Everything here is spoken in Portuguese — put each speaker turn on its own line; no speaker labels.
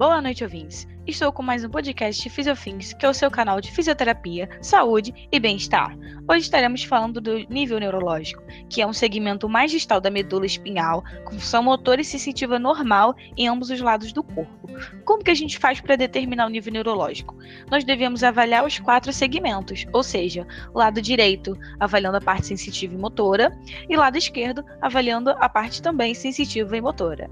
Boa noite, ouvintes. Estou com mais um podcast Fisiofins, que é o seu canal de fisioterapia, saúde e bem-estar. Hoje estaremos falando do nível neurológico, que é um segmento mais distal da medula espinhal, com função motora e sensitiva normal em ambos os lados do corpo. Como que a gente faz para determinar o nível neurológico? Nós devemos avaliar os quatro segmentos, ou seja, o lado direito avaliando a parte sensitiva e motora, e o lado esquerdo avaliando a parte também sensitiva e motora.